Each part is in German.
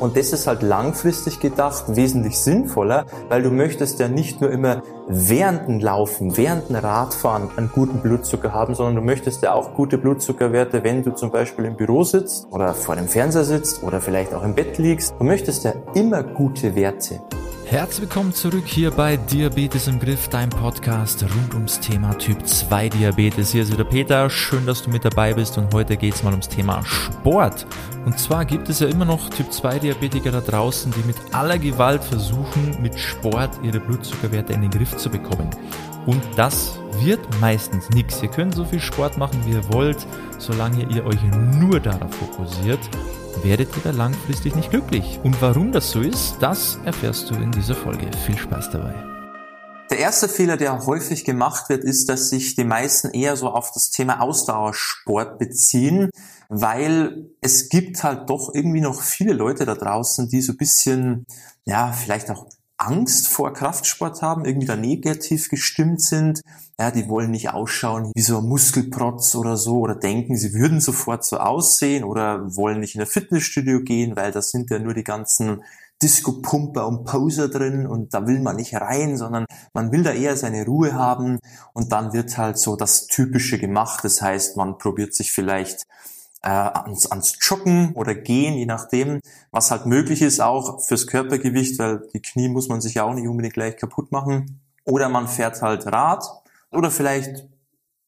Und das ist halt langfristig gedacht wesentlich sinnvoller, weil du möchtest ja nicht nur immer während dem Laufen, während dem Radfahren einen guten Blutzucker haben, sondern du möchtest ja auch gute Blutzuckerwerte, wenn du zum Beispiel im Büro sitzt oder vor dem Fernseher sitzt oder vielleicht auch im Bett liegst. Du möchtest ja immer gute Werte. Herzlich willkommen zurück hier bei Diabetes im Griff, dein Podcast rund ums Thema Typ 2 Diabetes. Hier ist wieder Peter, schön, dass du mit dabei bist und heute geht es mal ums Thema Sport. Und zwar gibt es ja immer noch Typ 2 Diabetiker da draußen, die mit aller Gewalt versuchen, mit Sport ihre Blutzuckerwerte in den Griff zu bekommen. Und das wird meistens nichts. Ihr könnt so viel Sport machen, wie ihr wollt, solange ihr euch nur darauf fokussiert werdet ihr da langfristig nicht glücklich. Und warum das so ist, das erfährst du in dieser Folge. Viel Spaß dabei. Der erste Fehler, der häufig gemacht wird, ist, dass sich die meisten eher so auf das Thema Ausdauersport beziehen, weil es gibt halt doch irgendwie noch viele Leute da draußen, die so ein bisschen, ja, vielleicht auch Angst vor Kraftsport haben, irgendwie da negativ gestimmt sind. Ja, die wollen nicht ausschauen wie so ein Muskelprotz oder so oder denken, sie würden sofort so aussehen oder wollen nicht in ein Fitnessstudio gehen, weil da sind ja nur die ganzen Disco-Pumper und Poser drin und da will man nicht rein, sondern man will da eher seine Ruhe haben und dann wird halt so das Typische gemacht. Das heißt, man probiert sich vielleicht äh, ans, ans Joggen oder Gehen, je nachdem, was halt möglich ist, auch fürs Körpergewicht, weil die Knie muss man sich ja auch nicht unbedingt gleich kaputt machen. Oder man fährt halt Rad oder vielleicht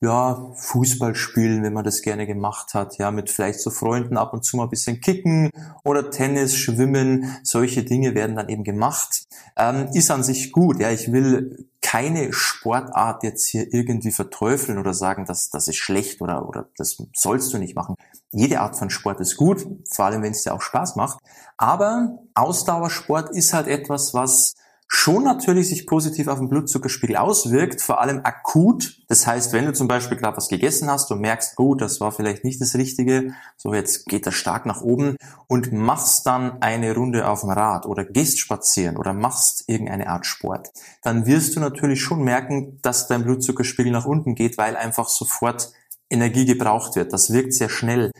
ja, Fußball spielen, wenn man das gerne gemacht hat, ja, mit vielleicht so Freunden ab und zu mal ein bisschen kicken oder Tennis, Schwimmen, solche Dinge werden dann eben gemacht. Ähm, ist an sich gut, ja, ich will keine Sportart jetzt hier irgendwie verteufeln oder sagen, dass das ist schlecht oder, oder das sollst du nicht machen. Jede Art von Sport ist gut, vor allem wenn es dir auch Spaß macht. Aber Ausdauersport ist halt etwas, was schon natürlich sich positiv auf den Blutzuckerspiegel auswirkt, vor allem akut. Das heißt, wenn du zum Beispiel gerade was gegessen hast und merkst, oh, das war vielleicht nicht das Richtige, so jetzt geht das stark nach oben und machst dann eine Runde auf dem Rad oder gehst spazieren oder machst irgendeine Art Sport, dann wirst du natürlich schon merken, dass dein Blutzuckerspiegel nach unten geht, weil einfach sofort Energie gebraucht wird. Das wirkt sehr schnell.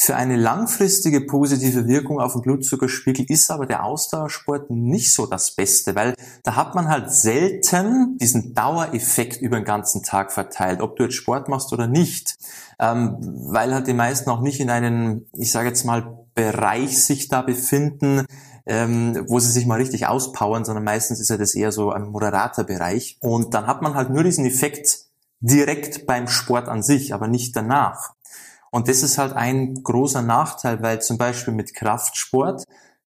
Für eine langfristige positive Wirkung auf den Blutzuckerspiegel ist aber der Ausdauersport nicht so das Beste, weil da hat man halt selten diesen Dauereffekt über den ganzen Tag verteilt, ob du jetzt Sport machst oder nicht, ähm, weil halt die meisten auch nicht in einem, ich sage jetzt mal, Bereich sich da befinden, ähm, wo sie sich mal richtig auspowern, sondern meistens ist ja das eher so ein moderater Bereich. Und dann hat man halt nur diesen Effekt direkt beim Sport an sich, aber nicht danach. Und das ist halt ein großer Nachteil, weil zum Beispiel mit Kraftsport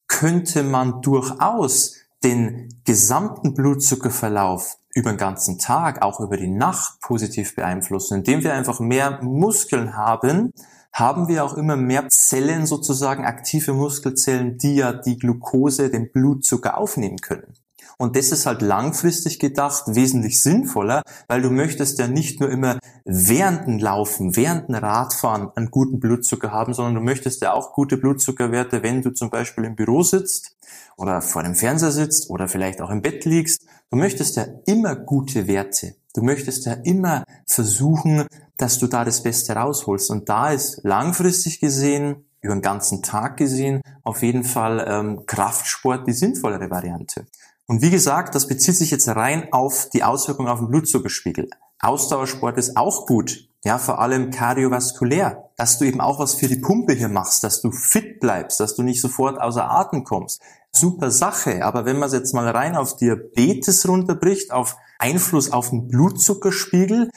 könnte man durchaus den gesamten Blutzuckerverlauf über den ganzen Tag, auch über die Nacht positiv beeinflussen. Indem wir einfach mehr Muskeln haben, haben wir auch immer mehr Zellen sozusagen, aktive Muskelzellen, die ja die Glucose, den Blutzucker aufnehmen können. Und das ist halt langfristig gedacht wesentlich sinnvoller, weil du möchtest ja nicht nur immer während dem Laufen, während dem Radfahren einen guten Blutzucker haben, sondern du möchtest ja auch gute Blutzuckerwerte, wenn du zum Beispiel im Büro sitzt oder vor dem Fernseher sitzt oder vielleicht auch im Bett liegst. Du möchtest ja immer gute Werte. Du möchtest ja immer versuchen, dass du da das Beste rausholst. Und da ist langfristig gesehen, über den ganzen Tag gesehen, auf jeden Fall ähm, Kraftsport die sinnvollere Variante. Und wie gesagt, das bezieht sich jetzt rein auf die Auswirkungen auf den Blutzuckerspiegel. Ausdauersport ist auch gut, ja, vor allem kardiovaskulär, dass du eben auch was für die Pumpe hier machst, dass du fit bleibst, dass du nicht sofort außer Atem kommst. Super Sache, aber wenn man es jetzt mal rein auf Diabetes runterbricht, auf Einfluss auf den Blutzuckerspiegel,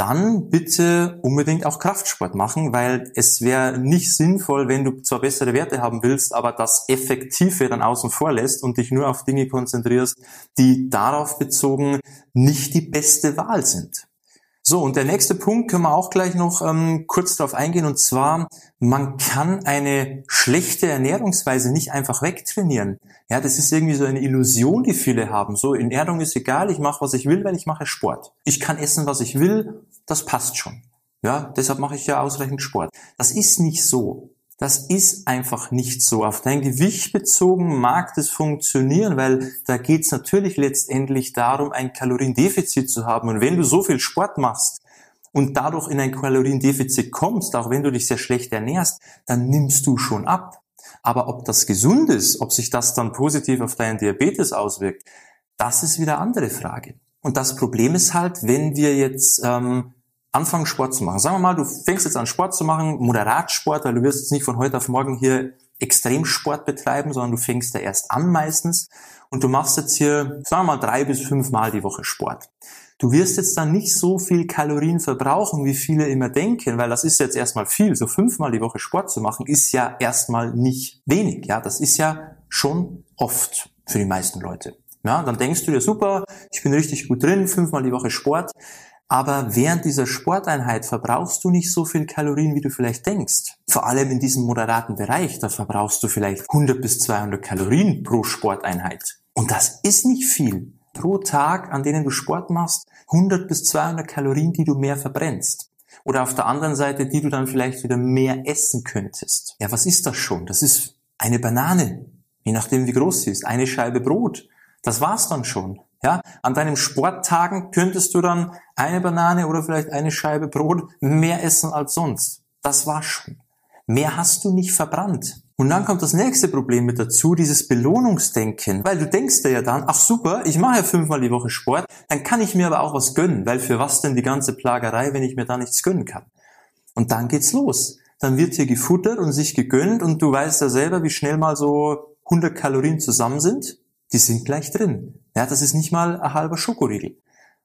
dann bitte unbedingt auch Kraftsport machen, weil es wäre nicht sinnvoll, wenn du zwar bessere Werte haben willst, aber das Effektive dann außen vor lässt und dich nur auf Dinge konzentrierst, die darauf bezogen nicht die beste Wahl sind. So, und der nächste Punkt können wir auch gleich noch ähm, kurz darauf eingehen, und zwar, man kann eine schlechte Ernährungsweise nicht einfach wegtrainieren. Ja, das ist irgendwie so eine Illusion, die viele haben. So, Ernährung ist egal, ich mache, was ich will, weil ich mache Sport. Ich kann essen, was ich will, das passt schon. Ja, deshalb mache ich ja ausreichend Sport. Das ist nicht so. Das ist einfach nicht so. Auf dein Gewicht bezogen mag das funktionieren, weil da geht es natürlich letztendlich darum, ein Kaloriendefizit zu haben. Und wenn du so viel Sport machst und dadurch in ein Kaloriendefizit kommst, auch wenn du dich sehr schlecht ernährst, dann nimmst du schon ab. Aber ob das gesund ist, ob sich das dann positiv auf deinen Diabetes auswirkt, das ist wieder andere Frage. Und das Problem ist halt, wenn wir jetzt ähm, anfangen, Sport zu machen. Sagen wir mal, du fängst jetzt an, Sport zu machen, Moderatsport, weil du wirst jetzt nicht von heute auf morgen hier Extremsport betreiben, sondern du fängst da erst an meistens und du machst jetzt hier, sagen wir mal, drei bis fünf Mal die Woche Sport. Du wirst jetzt dann nicht so viel Kalorien verbrauchen, wie viele immer denken, weil das ist jetzt erstmal viel. So fünfmal die Woche Sport zu machen, ist ja erstmal nicht wenig. Ja, das ist ja schon oft für die meisten Leute. Ja, dann denkst du dir, super, ich bin richtig gut drin, fünfmal die Woche Sport. Aber während dieser Sporteinheit verbrauchst du nicht so viel Kalorien, wie du vielleicht denkst. Vor allem in diesem moderaten Bereich, da verbrauchst du vielleicht 100 bis 200 Kalorien pro Sporteinheit. Und das ist nicht viel. Pro Tag, an denen du Sport machst, 100 bis 200 Kalorien, die du mehr verbrennst. Oder auf der anderen Seite, die du dann vielleicht wieder mehr essen könntest. Ja, was ist das schon? Das ist eine Banane. Je nachdem, wie groß sie ist. Eine Scheibe Brot. Das war's dann schon. Ja, an deinen Sporttagen könntest du dann eine Banane oder vielleicht eine Scheibe Brot mehr essen als sonst. Das war schon. Mehr hast du nicht verbrannt. Und dann kommt das nächste Problem mit dazu, dieses Belohnungsdenken. Weil du denkst dir ja dann, ach super, ich mache ja fünfmal die Woche Sport, dann kann ich mir aber auch was gönnen, weil für was denn die ganze Plagerei, wenn ich mir da nichts gönnen kann? Und dann geht's los. Dann wird hier gefuttert und sich gegönnt und du weißt ja selber, wie schnell mal so 100 Kalorien zusammen sind die sind gleich drin. Ja, das ist nicht mal ein halber Schokoriegel.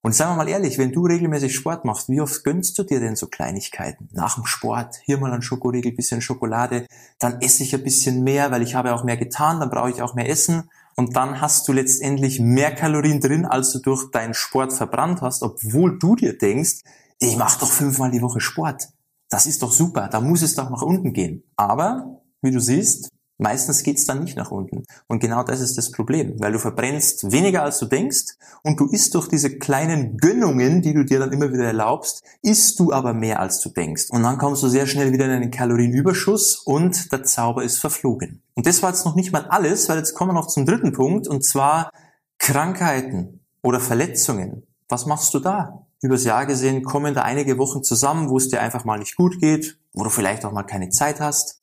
Und sagen wir mal ehrlich, wenn du regelmäßig Sport machst, wie oft gönnst du dir denn so Kleinigkeiten? Nach dem Sport, hier mal ein Schokoriegel, bisschen Schokolade, dann esse ich ein bisschen mehr, weil ich habe auch mehr getan, dann brauche ich auch mehr Essen. Und dann hast du letztendlich mehr Kalorien drin, als du durch deinen Sport verbrannt hast, obwohl du dir denkst, ich mache doch fünfmal die Woche Sport. Das ist doch super, da muss es doch nach unten gehen. Aber, wie du siehst, Meistens geht's dann nicht nach unten. Und genau das ist das Problem, weil du verbrennst weniger als du denkst und du isst durch diese kleinen Gönnungen, die du dir dann immer wieder erlaubst, isst du aber mehr als du denkst. Und dann kommst du sehr schnell wieder in einen Kalorienüberschuss und der Zauber ist verflogen. Und das war jetzt noch nicht mal alles, weil jetzt kommen wir noch zum dritten Punkt und zwar Krankheiten oder Verletzungen. Was machst du da? Übers Jahr gesehen kommen da einige Wochen zusammen, wo es dir einfach mal nicht gut geht, wo du vielleicht auch mal keine Zeit hast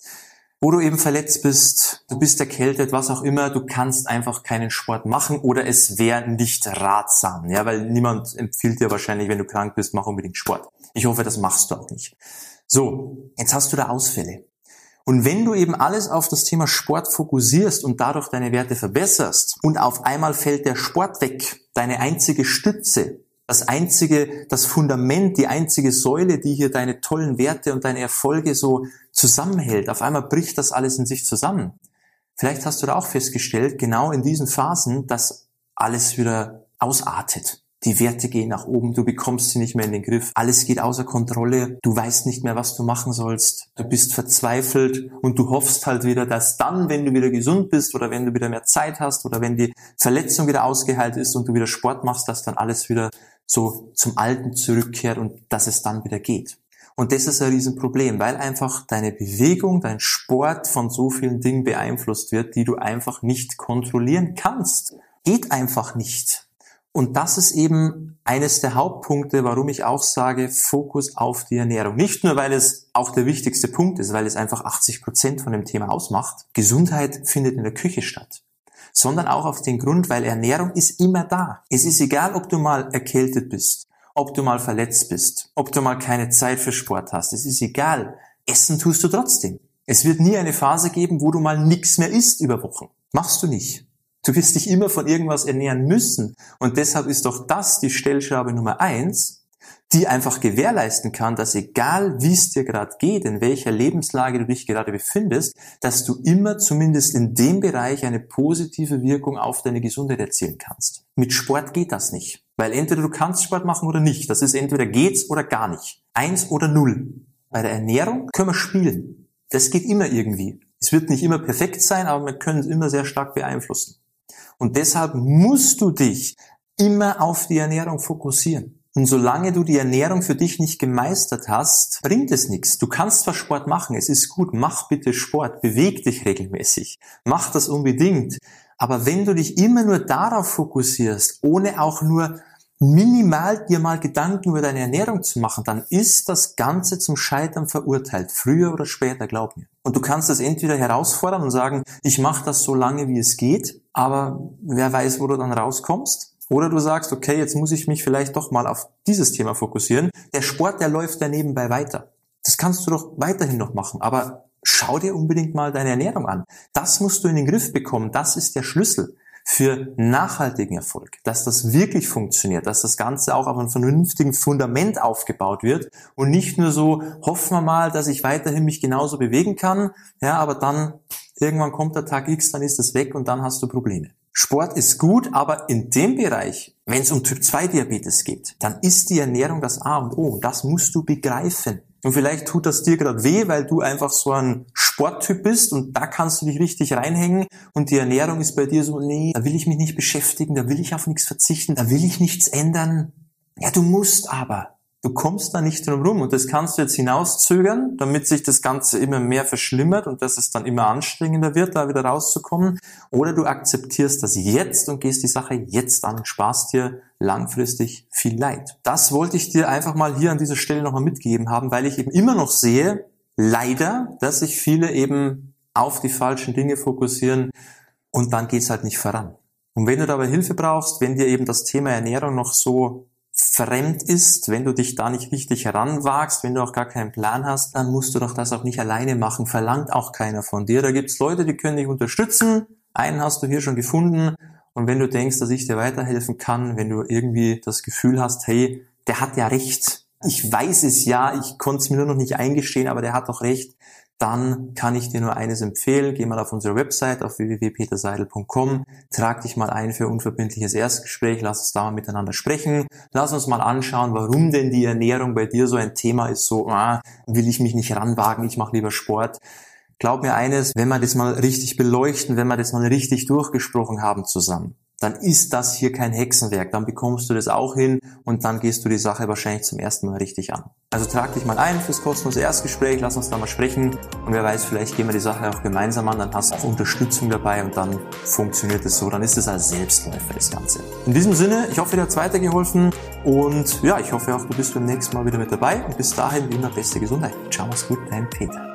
wo du eben verletzt bist, du bist erkältet, was auch immer, du kannst einfach keinen Sport machen oder es wäre nicht ratsam, ja, weil niemand empfiehlt dir wahrscheinlich, wenn du krank bist, mach unbedingt Sport. Ich hoffe, das machst du auch nicht. So, jetzt hast du da Ausfälle. Und wenn du eben alles auf das Thema Sport fokussierst und dadurch deine Werte verbesserst und auf einmal fällt der Sport weg, deine einzige Stütze, das einzige, das Fundament, die einzige Säule, die hier deine tollen Werte und deine Erfolge so zusammenhält. Auf einmal bricht das alles in sich zusammen. Vielleicht hast du da auch festgestellt, genau in diesen Phasen, dass alles wieder ausartet. Die Werte gehen nach oben, du bekommst sie nicht mehr in den Griff, alles geht außer Kontrolle, du weißt nicht mehr, was du machen sollst, du bist verzweifelt und du hoffst halt wieder, dass dann, wenn du wieder gesund bist oder wenn du wieder mehr Zeit hast oder wenn die Verletzung wieder ausgeheilt ist und du wieder Sport machst, dass dann alles wieder so zum Alten zurückkehrt und dass es dann wieder geht. Und das ist ein Riesenproblem, weil einfach deine Bewegung, dein Sport von so vielen Dingen beeinflusst wird, die du einfach nicht kontrollieren kannst. Geht einfach nicht. Und das ist eben eines der Hauptpunkte, warum ich auch sage, Fokus auf die Ernährung. Nicht nur, weil es auch der wichtigste Punkt ist, weil es einfach 80 Prozent von dem Thema ausmacht. Gesundheit findet in der Küche statt. Sondern auch auf den Grund, weil Ernährung ist immer da. Es ist egal, ob du mal erkältet bist, ob du mal verletzt bist, ob du mal keine Zeit für Sport hast. Es ist egal. Essen tust du trotzdem. Es wird nie eine Phase geben, wo du mal nichts mehr isst über Wochen. Machst du nicht. Du wirst dich immer von irgendwas ernähren müssen. Und deshalb ist doch das die Stellschraube Nummer eins, die einfach gewährleisten kann, dass egal wie es dir gerade geht, in welcher Lebenslage du dich gerade befindest, dass du immer zumindest in dem Bereich eine positive Wirkung auf deine Gesundheit erzielen kannst. Mit Sport geht das nicht. Weil entweder du kannst Sport machen oder nicht. Das ist entweder geht's oder gar nicht. Eins oder null. Bei der Ernährung können wir spielen. Das geht immer irgendwie. Es wird nicht immer perfekt sein, aber wir können es immer sehr stark beeinflussen. Und deshalb musst du dich immer auf die Ernährung fokussieren. Und solange du die Ernährung für dich nicht gemeistert hast, bringt es nichts. Du kannst zwar Sport machen, es ist gut, mach bitte Sport, beweg dich regelmäßig, mach das unbedingt. Aber wenn du dich immer nur darauf fokussierst, ohne auch nur minimal dir mal Gedanken über deine Ernährung zu machen, dann ist das Ganze zum Scheitern verurteilt, früher oder später, glaub mir. Und du kannst das entweder herausfordern und sagen, ich mache das so lange, wie es geht, aber wer weiß, wo du dann rauskommst. Oder du sagst, okay, jetzt muss ich mich vielleicht doch mal auf dieses Thema fokussieren. Der Sport, der läuft da nebenbei weiter. Das kannst du doch weiterhin noch machen, aber schau dir unbedingt mal deine Ernährung an. Das musst du in den Griff bekommen. Das ist der Schlüssel für nachhaltigen Erfolg, dass das wirklich funktioniert, dass das Ganze auch auf einem vernünftigen Fundament aufgebaut wird und nicht nur so, hoffen wir mal, dass ich weiterhin mich genauso bewegen kann, ja, aber dann irgendwann kommt der Tag X, dann ist es weg und dann hast du Probleme. Sport ist gut, aber in dem Bereich, wenn es um Typ 2 Diabetes geht, dann ist die Ernährung das A und O. Das musst du begreifen. Und vielleicht tut das dir gerade weh, weil du einfach so ein Sporttyp bist und da kannst du dich richtig reinhängen und die Ernährung ist bei dir so, nee, da will ich mich nicht beschäftigen, da will ich auf nichts verzichten, da will ich nichts ändern. Ja, du musst aber. Du kommst da nicht drum rum und das kannst du jetzt hinauszögern, damit sich das Ganze immer mehr verschlimmert und dass es dann immer anstrengender wird, da wieder rauszukommen. Oder du akzeptierst das jetzt und gehst die Sache jetzt an und sparst dir langfristig viel Leid. Das wollte ich dir einfach mal hier an dieser Stelle nochmal mitgeben haben, weil ich eben immer noch sehe, leider, dass sich viele eben auf die falschen Dinge fokussieren und dann geht's halt nicht voran. Und wenn du dabei Hilfe brauchst, wenn dir eben das Thema Ernährung noch so fremd ist, wenn du dich da nicht richtig heranwagst, wenn du auch gar keinen Plan hast, dann musst du doch das auch nicht alleine machen, verlangt auch keiner von dir. Da gibt's Leute, die können dich unterstützen. Einen hast du hier schon gefunden. Und wenn du denkst, dass ich dir weiterhelfen kann, wenn du irgendwie das Gefühl hast, hey, der hat ja recht. Ich weiß es ja, ich konnte es mir nur noch nicht eingestehen, aber der hat doch recht dann kann ich dir nur eines empfehlen. Geh mal auf unsere Website auf www.peterseidel.com, trag dich mal ein für unverbindliches Erstgespräch, lass uns da mal miteinander sprechen. Lass uns mal anschauen, warum denn die Ernährung bei dir so ein Thema ist, so ah, will ich mich nicht ranwagen, ich mache lieber Sport. Glaub mir eines, wenn wir das mal richtig beleuchten, wenn wir das mal richtig durchgesprochen haben zusammen, dann ist das hier kein Hexenwerk. Dann bekommst du das auch hin und dann gehst du die Sache wahrscheinlich zum ersten Mal richtig an. Also trag dich mal ein fürs kostenlose Erstgespräch, lass uns da mal sprechen und wer weiß, vielleicht gehen wir die Sache auch gemeinsam an, dann hast du auch Unterstützung dabei und dann funktioniert es so, dann ist es als Selbstläufer das Ganze. In diesem Sinne, ich hoffe, dir hat weitergeholfen und ja, ich hoffe auch, du bist beim nächsten Mal wieder mit dabei und bis dahin wie immer beste Gesundheit. Ciao, mach's gut, dein Peter.